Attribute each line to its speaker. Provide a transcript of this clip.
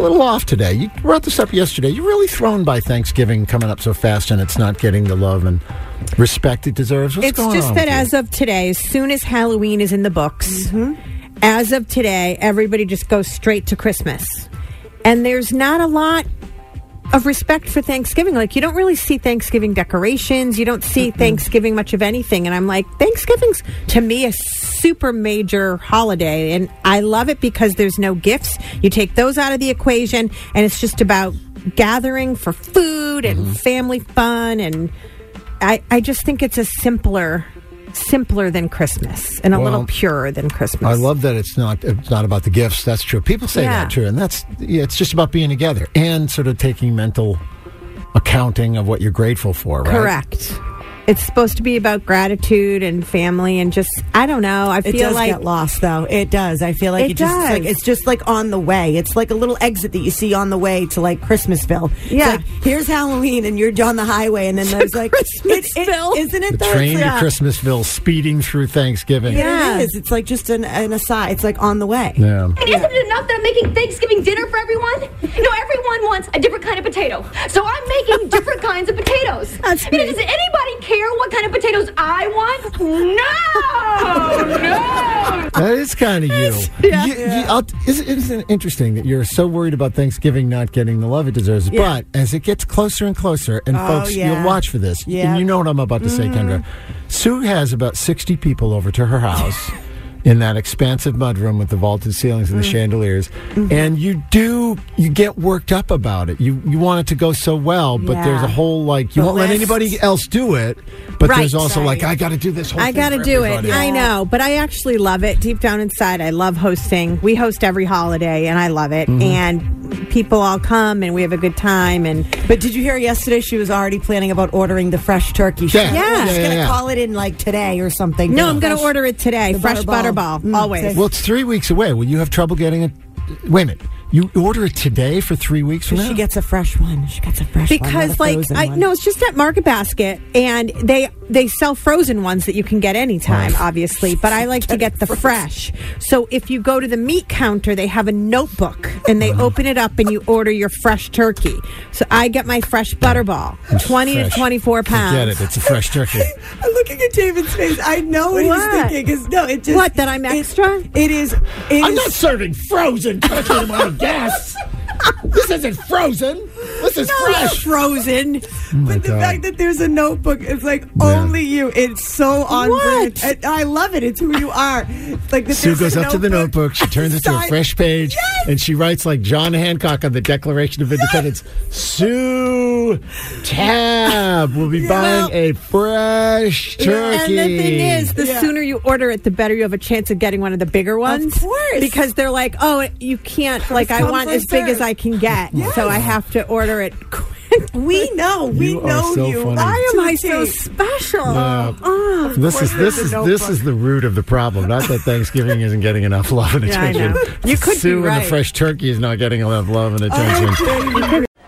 Speaker 1: A little off today. You brought this up yesterday. You're really thrown by Thanksgiving coming up so fast and it's not getting the love and respect it deserves. What's
Speaker 2: it's just that
Speaker 1: you?
Speaker 2: as of today, as soon as Halloween is in the books,
Speaker 1: Mm-hmm.
Speaker 2: as of today, everybody just goes straight to Christmas. And there's not a lot of respect for Thanksgiving. Like, you don't really see Thanksgiving decorations, you don't see Thanksgiving much of anything. And I'm like, Thanksgiving's to me a super major holiday. And I love it because there's no gifts. You take those out of the equation, and it's just about gathering for food and
Speaker 1: Mm-hmm.
Speaker 2: family fun and I, I just think it's a simpler simpler than Christmas and a little purer than Christmas.
Speaker 1: I love that it's not it's not about the gifts. That's true. People say
Speaker 2: Yeah.
Speaker 1: that too, and that's yeah. It's just about being together and sort of taking mental accounting of what you're grateful for. Right?
Speaker 2: Correct. It's supposed to be about gratitude and family and just I don't know. I
Speaker 3: It
Speaker 2: feel
Speaker 3: does
Speaker 2: like
Speaker 3: get lost, though. It does. I feel like
Speaker 2: It
Speaker 3: it, just
Speaker 2: does.
Speaker 3: like it's just like on the way. It's like a little exit that you see on the way to like Christmasville. It's
Speaker 2: Yeah.
Speaker 3: like, here's Halloween, and you're on the highway, and then there's like
Speaker 2: Christmasville.
Speaker 3: It, isn't it?
Speaker 1: The train
Speaker 3: It's
Speaker 1: to Christmasville, speeding through Thanksgiving.
Speaker 2: Yeah.
Speaker 3: It is. It's like just an, an aside. It's like on the way.
Speaker 1: Yeah.
Speaker 4: And isn't it enough that I'm making Thanksgiving dinner for everyone? No, everyone wants a different kind of potato. So I'm making different kinds of potatoes.
Speaker 2: That's
Speaker 4: I mean, does anybody care what kind of potatoes I want? No! No!
Speaker 1: That is kind of you.
Speaker 2: Yeah.
Speaker 1: You- you- I'll- isn't, isn't it interesting that you're so worried about Thanksgiving not getting the love it deserves?
Speaker 3: Yeah.
Speaker 1: But as it gets closer and closer, and
Speaker 3: Oh,
Speaker 1: folks,
Speaker 3: yeah.
Speaker 1: you'll watch for this,
Speaker 3: Yeah.
Speaker 1: And you know what I'm about to say, Kendra. Mm. Sue has about 60 people over to her house. In that expansive mudroom with the vaulted ceilings and the
Speaker 3: Mm.
Speaker 1: chandeliers,
Speaker 3: Mm-hmm.
Speaker 1: and you do you get worked up about it. You you want it to go so well, but
Speaker 2: Yeah.
Speaker 1: there's a whole like you
Speaker 3: The
Speaker 1: won't let anybody else do it. But there's
Speaker 2: Right.
Speaker 1: also like I got to do this whole.
Speaker 2: I
Speaker 1: thing
Speaker 2: got to do it. I know, but I actually love it deep down inside. I love hosting. We host every holiday, and I love it.
Speaker 1: Mm-hmm.
Speaker 2: And people all come, and we have a good time. And
Speaker 3: But did you hear yesterday? She was already planning about ordering the fresh turkey.
Speaker 1: Yeah.
Speaker 3: She's
Speaker 2: Yeah.
Speaker 3: She's
Speaker 1: Yeah,
Speaker 3: gonna
Speaker 1: yeah.
Speaker 3: call it in like today or something.
Speaker 2: no,
Speaker 3: The
Speaker 2: I'm going to
Speaker 3: fresh-
Speaker 2: order it today. Fresh
Speaker 3: butterball.
Speaker 2: butterball,
Speaker 3: Mm,
Speaker 2: always.
Speaker 1: Well, it's three weeks away. Will you have trouble getting it? Wait a minute. You order it today for three weeks from now?
Speaker 3: She gets a fresh one. She gets a fresh one.
Speaker 2: because
Speaker 3: a
Speaker 2: like I
Speaker 3: one.
Speaker 2: no, it's just at Market Basket, and they they sell frozen ones that you can get anytime, obviously. But I like to get the fresh. So if you go to the meat counter, they have a notebook, and they open it up, and you order your fresh turkey. So I get my fresh butterball, twenty
Speaker 1: Fresh.
Speaker 2: to twenty four pounds.
Speaker 1: Get it. It's a fresh turkey.
Speaker 3: I'm looking at David's face. I know what,
Speaker 2: What?
Speaker 3: he's thinking. 'cause no, it just
Speaker 2: What, that I'm
Speaker 3: it-
Speaker 2: extra?
Speaker 3: it is. It
Speaker 1: I'm
Speaker 3: is-
Speaker 1: not serving frozen turkey to my guests. This isn't frozen. This is
Speaker 3: No,
Speaker 1: fresh.
Speaker 3: frozen.
Speaker 1: Oh my
Speaker 3: but the
Speaker 1: God.
Speaker 3: fact that there's a notebook, it's like
Speaker 1: Yeah.
Speaker 3: only you. It's so on
Speaker 2: What?
Speaker 3: brand. And I love it. It's who you are. It's like
Speaker 1: Sue goes up to the notebook. She turns it to a fresh page,
Speaker 3: Yes!
Speaker 1: and she writes like John Hancock on the Declaration of Independence. Sue Tab We'll be buying a fresh turkey.
Speaker 2: And the thing is, the
Speaker 3: Yeah.
Speaker 2: sooner you order it, the better you have a chance of getting one of the bigger ones.
Speaker 3: Of course.
Speaker 2: Because they're like, oh, you can't, like, I want
Speaker 3: first
Speaker 2: as big as. I can get. So I have to order it quick.
Speaker 3: We know. We
Speaker 1: You
Speaker 3: know
Speaker 1: so
Speaker 3: you.
Speaker 1: funny.
Speaker 2: Why am I so special?
Speaker 1: Yeah.
Speaker 2: Oh.
Speaker 1: this is this is this is the root of the problem. Not that Thanksgiving isn't getting enough love and
Speaker 2: Yeah, I
Speaker 1: attention.
Speaker 2: know. You could be
Speaker 1: Sue and
Speaker 2: right.
Speaker 1: the fresh turkey is not getting enough love and oh, attention.